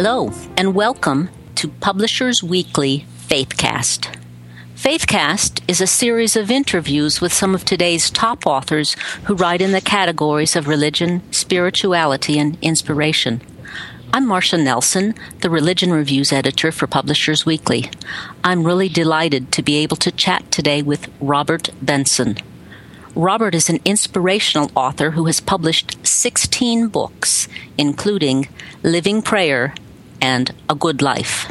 Hello, and welcome to Publishers Weekly Faithcast. Faithcast is a series of interviews with some of today's top authors who write in the categories of religion, spirituality, and inspiration. I'm Marcia Nelson, the Religion Reviews editor for Publishers Weekly. I'm really delighted to be able to chat today with Robert Benson. Robert is an inspirational author who has published 16 books, including Living Prayer and A Good Life.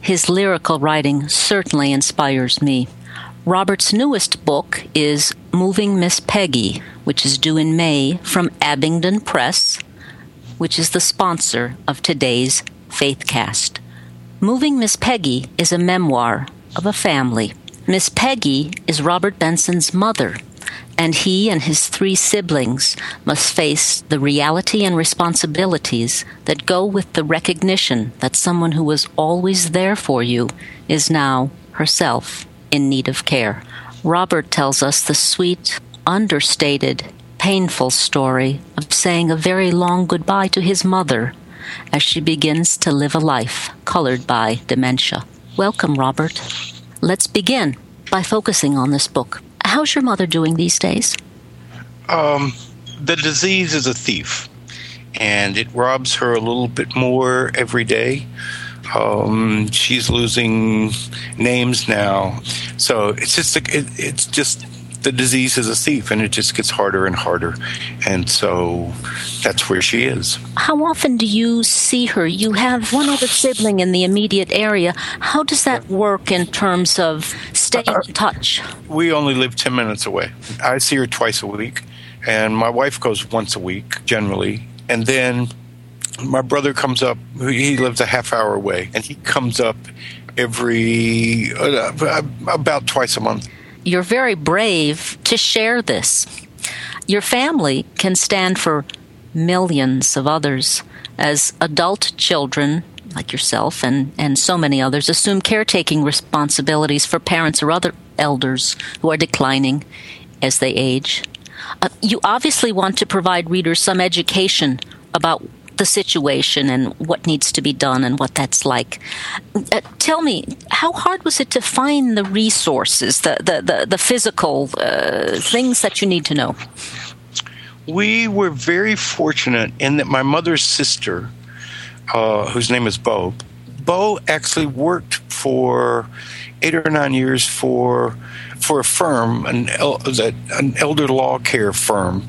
His lyrical writing certainly inspires me. Robert's newest book is Moving Miss Peggy, which is due in May from Abingdon Press which is the sponsor of today's Faithcast. Moving Miss Peggy is a memoir of a family. Miss Peggy is Robert Benson's mother, and he and his three siblings must face the reality and responsibilities that go with the recognition that someone who was always there for you is now herself in need of care. Robert tells us the sweet, understated, painful story of saying a very long goodbye to his mother as she begins to live a life colored by dementia. Welcome, Robert. Let's begin by focusing on this book. How's your mother doing these days? Um, the disease is a thief, and it robs her a little bit more every day. Um, she's losing names now, so it's just it, it's just the disease is a thief and it just gets harder and harder. And so that's where she is. How often do you see her? You have one other sibling in the immediate area. How does that work in terms of staying in touch? We only live 10 minutes away. I see her twice a week, and my wife goes once a week generally. And then my brother comes up, he lives a half hour away, and he comes up every uh, about twice a month you're very brave to share this. Your family can stand for millions of others as adult children like yourself and, and so many others assume caretaking responsibilities for parents or other elders who are declining as they age. Uh, you obviously want to provide readers some education about the situation and what needs to be done and what that's like. Uh, tell me, how hard was it to find the resources, the the the, the physical uh, things that you need to know? We were very fortunate in that my mother's sister, uh, whose name is Bo, Bo actually worked for eight or nine years for for a firm, an, el- an elder law care firm,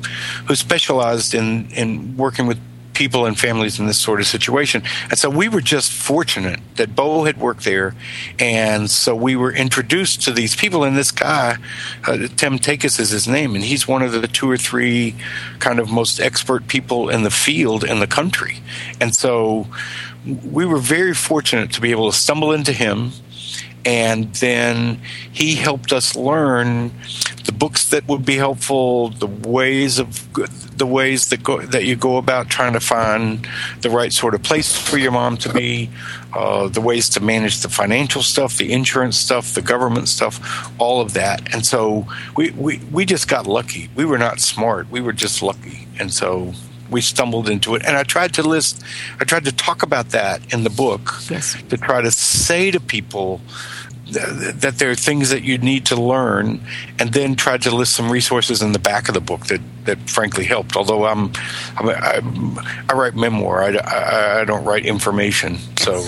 who specialized in in working with people and families in this sort of situation. And so we were just fortunate that Bo had worked there. And so we were introduced to these people. And this guy, uh, Tim Takacs is his name, and he's one of the two or three kind of most expert people in the field in the country. And so we were very fortunate to be able to stumble into him and then he helped us learn the books that would be helpful, the ways of the ways that go, that you go about trying to find the right sort of place for your mom to be, uh, the ways to manage the financial stuff, the insurance stuff, the government stuff, all of that. And so we we we just got lucky. We were not smart. We were just lucky, and so we stumbled into it. And I tried to list, I tried to talk about that in the book yes. to try to say to people that there are things that you need to learn, and then tried to list some resources in the back of the book that, that frankly helped. Although I'm, I'm I, I write memoir, I, I, I don't write information, so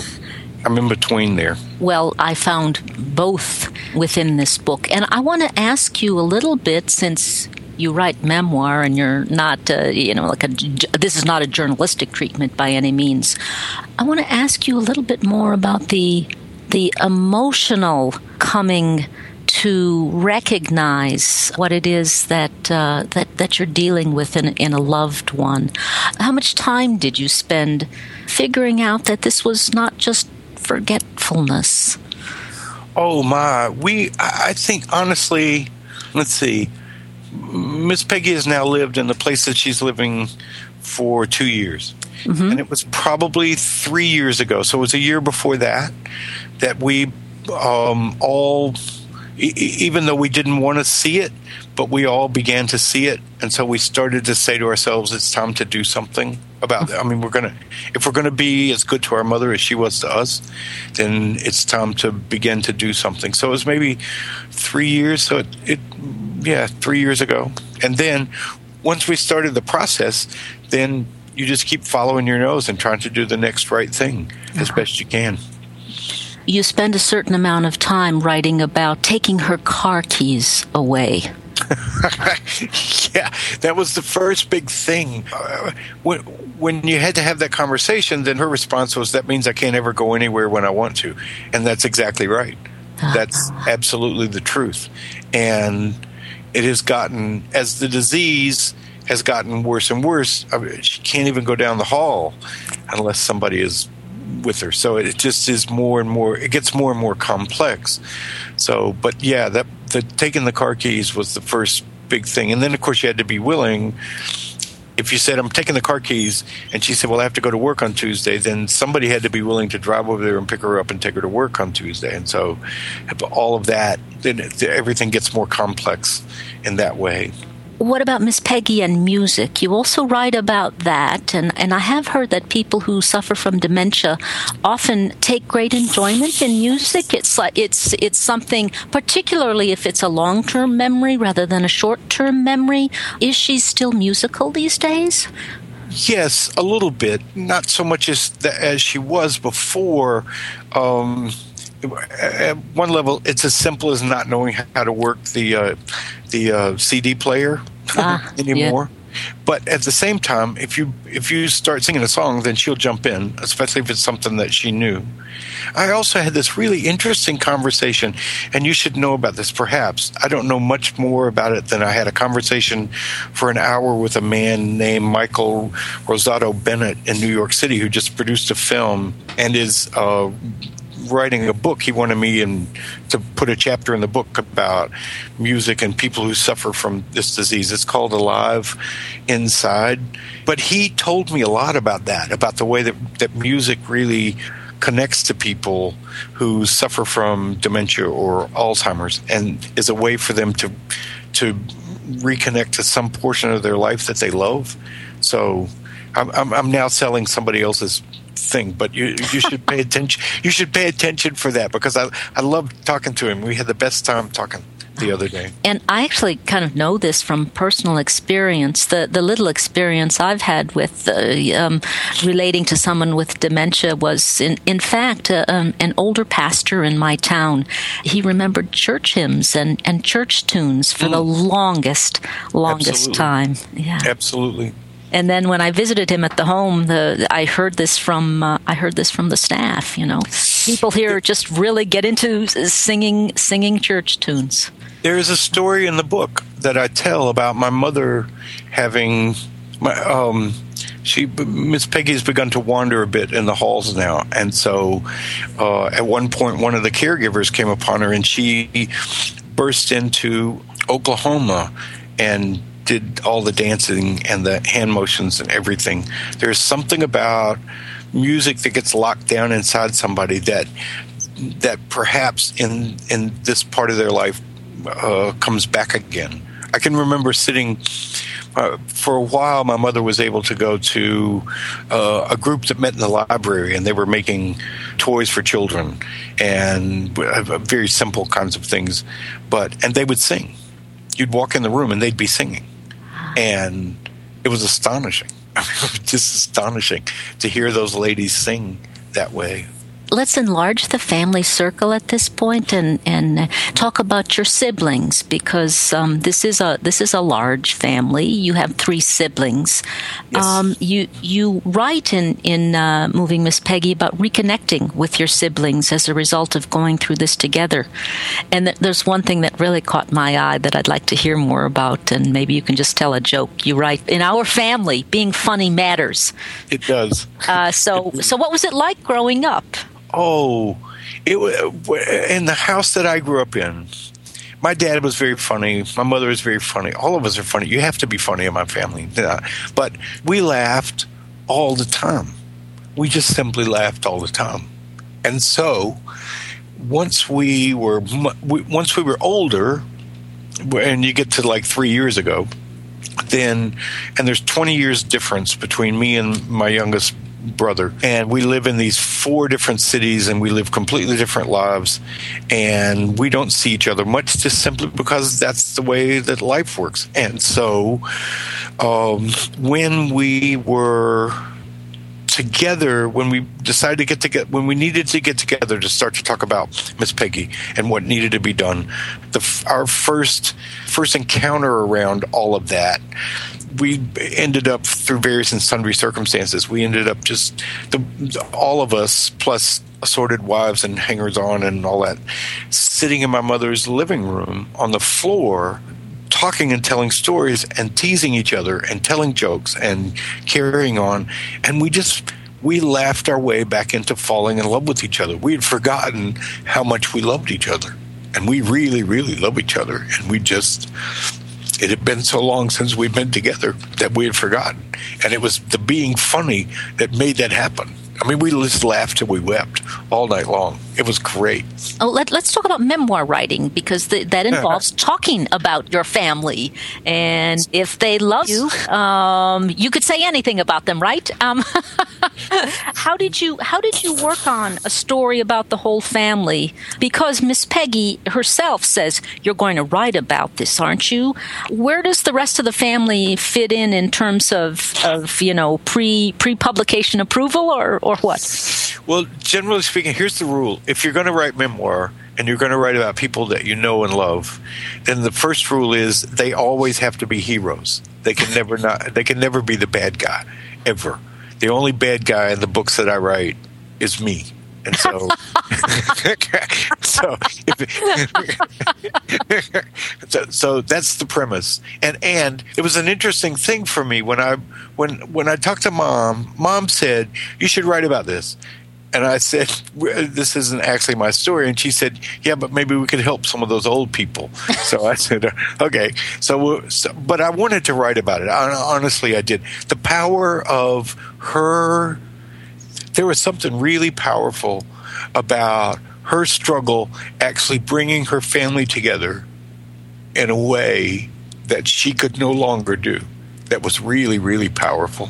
I'm in between there. Well, I found both within this book, and I want to ask you a little bit since you write memoir and you're not, uh, you know, like a, this is not a journalistic treatment by any means. I want to ask you a little bit more about the the emotional coming to recognize what it is that uh, that that you're dealing with in, in a loved one. How much time did you spend figuring out that this was not just forgetfulness? Oh my, we I think honestly, let's see. Miss Peggy has now lived in the place that she's living for two years. Mm-hmm. And it was probably three years ago. So it was a year before that that we um, all e- even though we didn't want to see it, but we all began to see it, and so we started to say to ourselves, "It's time to do something about it." I mean, we're gonna if we're gonna be as good to our mother as she was to us, then it's time to begin to do something. So it was maybe three years. So it, it yeah, three years ago, and then once we started the process, then you just keep following your nose and trying to do the next right thing as best you can. You spend a certain amount of time writing about taking her car keys away. yeah, that was the first big thing. Uh, when, when you had to have that conversation, then her response was, That means I can't ever go anywhere when I want to. And that's exactly right. That's absolutely the truth. And it has gotten, as the disease has gotten worse and worse, I mean, she can't even go down the hall unless somebody is with her. So it just is more and more. It gets more and more complex. So, but yeah, that the taking the car keys was the first big thing, and then of course you had to be willing. If you said I'm taking the car keys, and she said, "Well, I have to go to work on Tuesday," then somebody had to be willing to drive over there and pick her up and take her to work on Tuesday. And so, all of that, then everything gets more complex in that way. What about Miss Peggy and music? You also write about that, and, and I have heard that people who suffer from dementia often take great enjoyment in music. It's like it's it's something, particularly if it's a long term memory rather than a short term memory. Is she still musical these days? Yes, a little bit. Not so much as as she was before. Um, at one level, it's as simple as not knowing how to work the uh, the uh, CD player ah, anymore. Yeah. But at the same time, if you if you start singing a song, then she'll jump in, especially if it's something that she knew. I also had this really interesting conversation, and you should know about this. Perhaps I don't know much more about it than I had a conversation for an hour with a man named Michael Rossato Bennett in New York City, who just produced a film and is uh, writing a book, he wanted me and to put a chapter in the book about music and people who suffer from this disease. It's called Alive Inside. But he told me a lot about that, about the way that, that music really connects to people who suffer from dementia or Alzheimer's and is a way for them to to reconnect to some portion of their life that they love. So I'm, I'm, I'm now selling somebody else's thing, but you you should pay attention. You should pay attention for that because I I love talking to him. We had the best time talking the other day. And I actually kind of know this from personal experience. The the little experience I've had with uh, um, relating to someone with dementia was, in in fact, uh, um, an older pastor in my town. He remembered church hymns and and church tunes for mm. the longest longest Absolutely. time. Yeah, absolutely. And then when I visited him at the home, the, I heard this from uh, I heard this from the staff. You know, people here just really get into singing singing church tunes. There is a story in the book that I tell about my mother having my um, she Miss Peggy's begun to wander a bit in the halls now, and so uh, at one point, one of the caregivers came upon her, and she burst into Oklahoma and did all the dancing and the hand motions and everything. There's something about music that gets locked down inside somebody that that perhaps in in this part of their life uh, comes back again. I can remember sitting uh, for a while. My mother was able to go to uh, a group that met in the library, and they were making toys for children and uh, very simple kinds of things. But and they would sing. You'd walk in the room and they'd be singing and it was astonishing. just astonishing to hear those ladies sing that way let's enlarge the family circle at this point and and talk about your siblings because um, this is a this is a large family. You have three siblings. Yes. Um, you you write in in uh, moving Miss Peggy about reconnecting with your siblings as a result of going through this together. And th- there's one thing that really caught my eye that I'd like to hear more about, and maybe you can just tell a joke. You write in our family, being funny matters. It does. Uh, so so what was it like growing up? Oh, it eh, in the house that I grew up in. My dad was very funny. My mother was very funny. All of us are funny. You have to be funny in my family. But we laughed all the time. We just simply laughed all the time. And so once we were once we were older, and you get to like three years ago, then and there's 20 years difference between me and my youngest brother and we live in these four different cities and we live completely different lives and we don't see each other much just simply because that's the way that life works and so um, when we were together when we decided to get together when we needed to get together to start to talk about Miss Peggy and what needed to be done. The, our first first encounter around all of that we ended up through various and sundry circumstances. We ended up just the, all of us plus assorted wives and hangers on and all that sitting in my mother's living room on the floor talking and telling stories and teasing each other and telling jokes and carrying on. And we just we laughed our way back into falling in love with each other. We had forgotten how much we loved each other. And we really, really love each other. And we just it had been so long since we'd been together that we had forgotten. And it was the being funny that made that happen. I mean, we just laughed and we wept all night long. It was great. Oh, let, us talk about memoir writing because the, that involves talking about your family. And if they love you, um, you could say anything about them, right? Um, how did you How did you work on a story about the whole family? Because Miss Peggy herself says you're going to write about this, aren't you? Where does the rest of the family fit in in terms of, of you know pre pre publication approval or, or what? Well, generally speaking, here's the rule: if you're going to write memoir and you're going to write about people that you know and love, then the first rule is they always have to be heroes. They can never not. They can never be the bad guy ever. The only bad guy in the books that I write is me. And so, so, so, so that's the premise. And and it was an interesting thing for me when I when when I talked to mom. Mom said you should write about this, and I said, "This isn't actually my story." And she said, "Yeah, but maybe we could help some of those old people." So I said, "Okay." So, uh, so, but I wanted to write about it. I, honestly, I did. The power of her. There was something really powerful about her struggle actually bringing her family together in a way that she could no longer do. That was really, really powerful.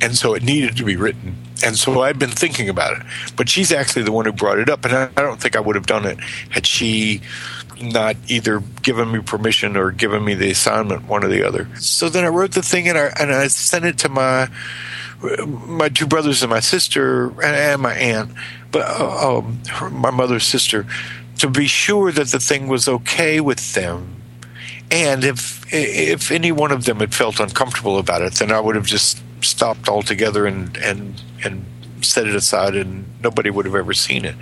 And so it needed to be written and so I've been thinking about it. But she's actually the one who brought it up, and I don't think I would have done it had she not either given me permission or given me the assignment, one or the other. So then I wrote the thing and I and I sent it to my my two brothers and my sister and my aunt, but uh, um, my mother's sister, to be sure that the thing was okay with them. And if if any one of them had felt uncomfortable about it, then I would have just stopped altogether and and and set it aside and nobody would have ever seen it.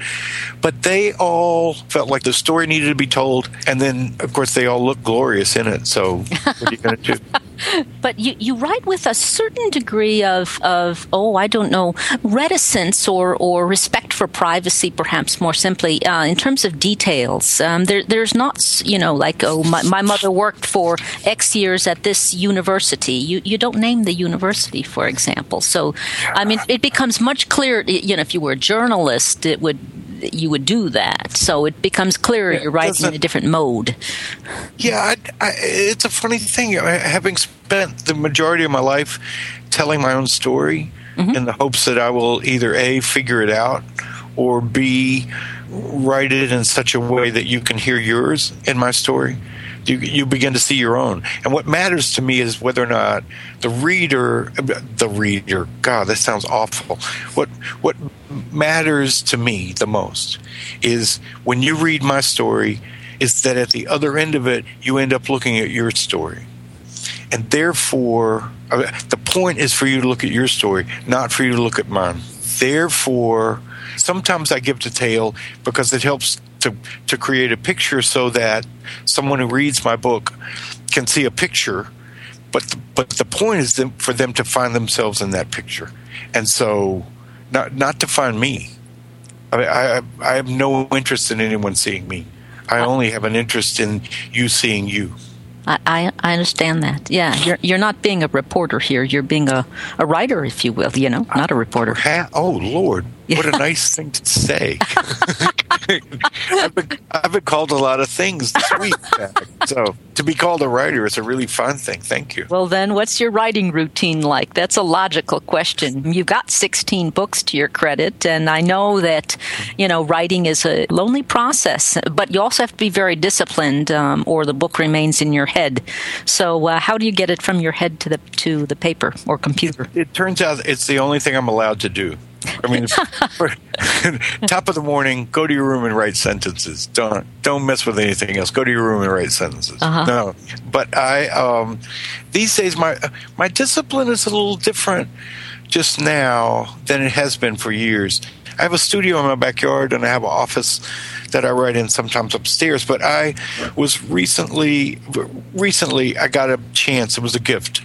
But they all felt like the story needed to be told, and then, of course, they all look glorious in it. So, what are you going to do? but you, you write with a certain degree of, of oh I don't know reticence or, or respect for privacy perhaps more simply uh, in terms of details. Um, there, there's not you know like oh my, my mother worked for X years at this university. You, you don't name the university for example. So I mean it becomes much clearer you know if you were a journalist it would you would do that. So it becomes clearer yeah, you're writing in a different mode. Yeah, I, I, it's a funny thing. Having spent the majority of my life telling my own story mm-hmm. in the hopes that I will either A, figure it out, or B, write it in such a way that you can hear yours in my story you, you begin to see your own. And what matters to me is whether or not the reader, the reader, God, that sounds awful. What what matters to me the most is when you read my story, is that at the other end of it, you end up looking at your story, and therefore, uh, the point is for you to look at your story, not for you to look at mine. Therefore, sometimes I give detail because it helps to to create a picture so that someone who reads my book can see a picture but the, but the point is for them to find themselves in that picture and so not not to find me I, I, I have no interest in anyone seeing me I only have an interest in you seeing you I, I understand that. Yeah, you're you're not being a reporter here. You're being a, a writer, if you will. You know, not a reporter. oh Lord, what a nice thing to say. I've, been, I've been called a lot of things this week. so to be called a writer is a really fun thing. Thank you. Well, then, what's your writing routine like? That's a logical question. You've got 16 books to your credit, and I know that, you know, writing is a lonely process, but you also have to be very disciplined, um, or the book remains in your head. So, uh, how do you get it from your head to the to the paper or computer? It turns out it's the only thing I'm allowed to do. I mean, top of the morning, go to your room and write sentences. Don't don't mess with anything else. Go to your room and write sentences. Uh-huh. No, but I um, these days my my discipline is a little different just now than it has been for years. I have a studio in my backyard and I have an office that I write in sometimes upstairs. But I was recently recently I got a chance. It was a gift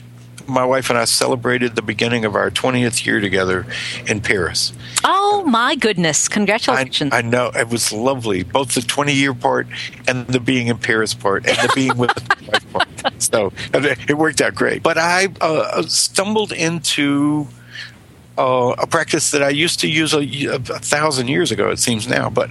my wife and I celebrated the beginning of our 20th year together in Paris. Oh my goodness! Congratulations! I, I know it was lovely, both the 20 year part and the being in Paris part, and the being with my wife part. So it worked out great. But I uh, stumbled into. Uh, a practice that I used to use a, a, thousand years ago, it seems now, but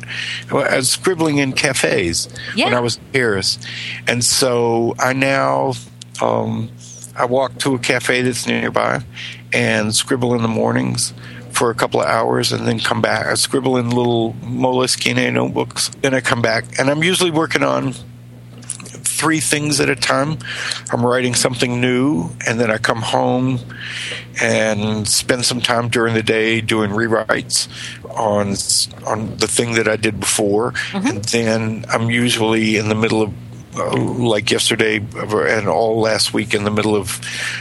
I was scribbling in cafes yeah. when I was in Paris. And so I now um, I walk to a cafe that's nearby and scribble in the mornings for a couple of hours and then come back. I scribble in little Moleskine notebooks. Then I come back and I'm usually working on three things at a time. I'm writing something new and then I come home and spend some time during the day doing rewrites on on the thing that I did before. Mm-hmm. And then I'm usually in the middle of like yesterday and all last week in the middle of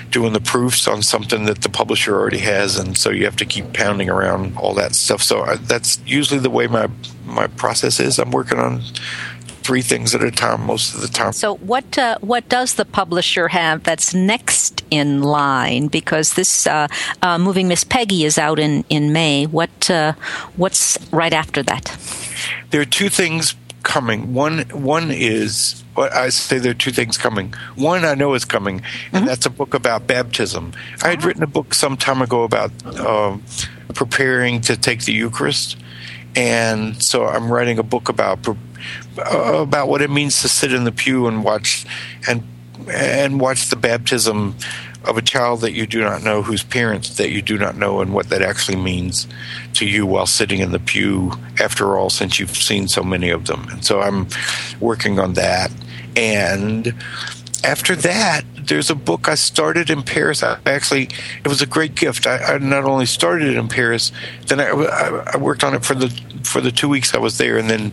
doing the proofs on something that the publisher already has, and so you have to keep pounding around all that stuff. So I, that's usually the way my my process is. I'm working on three things at a time most of the time. So what uh, what does the publisher have that's next in line? Because this uh, uh, moving Miss Peggy is out in in May. What uh, what's right after that? There are two things coming. One one is I say there are two things coming. One I know is coming, and mm-hmm. that's a book about baptism. I had written a book some time ago about um, preparing to take the Eucharist, and so I'm writing a book about uh, about what it means to sit in the pew and watch and and watch the baptism of a child that you do not know, whose parents that you do not know, and what that actually means to you while sitting in the pew, after all, since you've seen so many of them. And so I'm working on that. And after that, there's a book I started in Paris. I actually, it was a great gift. I, I not only started it in Paris, then I, I, worked on it for the for the two weeks I was there, and then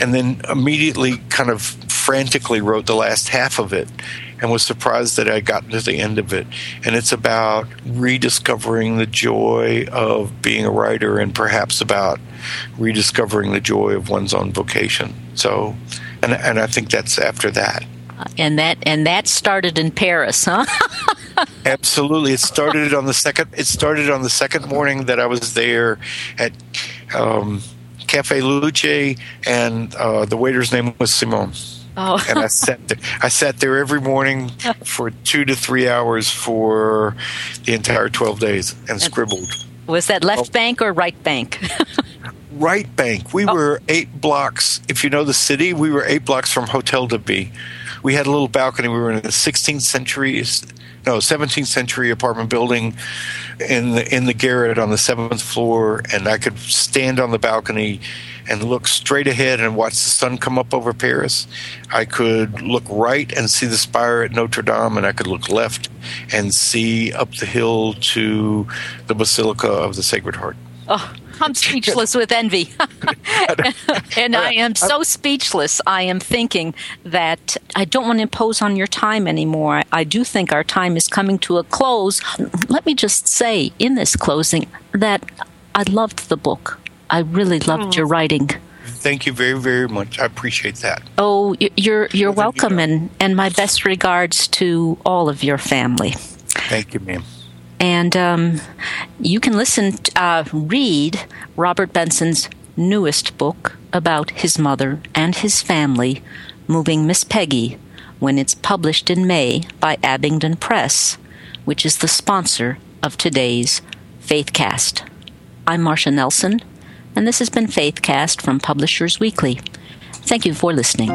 and then immediately kind of frantically wrote the last half of it and was surprised that I got to the end of it. And it's about rediscovering the joy of being a writer and perhaps about rediscovering the joy of one's own vocation. So, and, and I think that's after that. And that and that started in Paris, huh? Absolutely, it started on the second. It started on the second morning that I was there at um, Cafe Luce, and uh, the waiter's name was Simon. Oh. and I sat there. I sat there every morning for two to three hours for the entire twelve days and scribbled. Was that left oh. bank or right bank? right bank. We oh. were eight blocks. If you know the city, we were eight blocks from Hotel de Ville. We had a little balcony. We were in the 16th century, no, 17th century apartment building in the in the garret on the seventh floor, and I could stand on the balcony and look straight ahead and watch the sun come up over Paris. I could look right and see the spire at Notre Dame, and I could look left and see up the hill to the Basilica of the Sacred Heart. Oh, I'm speechless with envy. and I am so uh, speechless. I am thinking that I don't want to impose on your time anymore. I do think our time is coming to a close. Let me just say in this closing that I loved the book. I really loved your writing. Thank you very, very much. I appreciate that. Oh, you're you're welcome, and and my best regards to all of your family. Thank you, ma'am. And um, you can listen, uh, read Robert Benson's newest book about his mother and his family, Moving Miss Peggy, when it's published in May by Abingdon Press, which is the sponsor of today's Faithcast. I'm Marcia Nelson and this has been Faithcast from Publishers Weekly. Thank you for listening.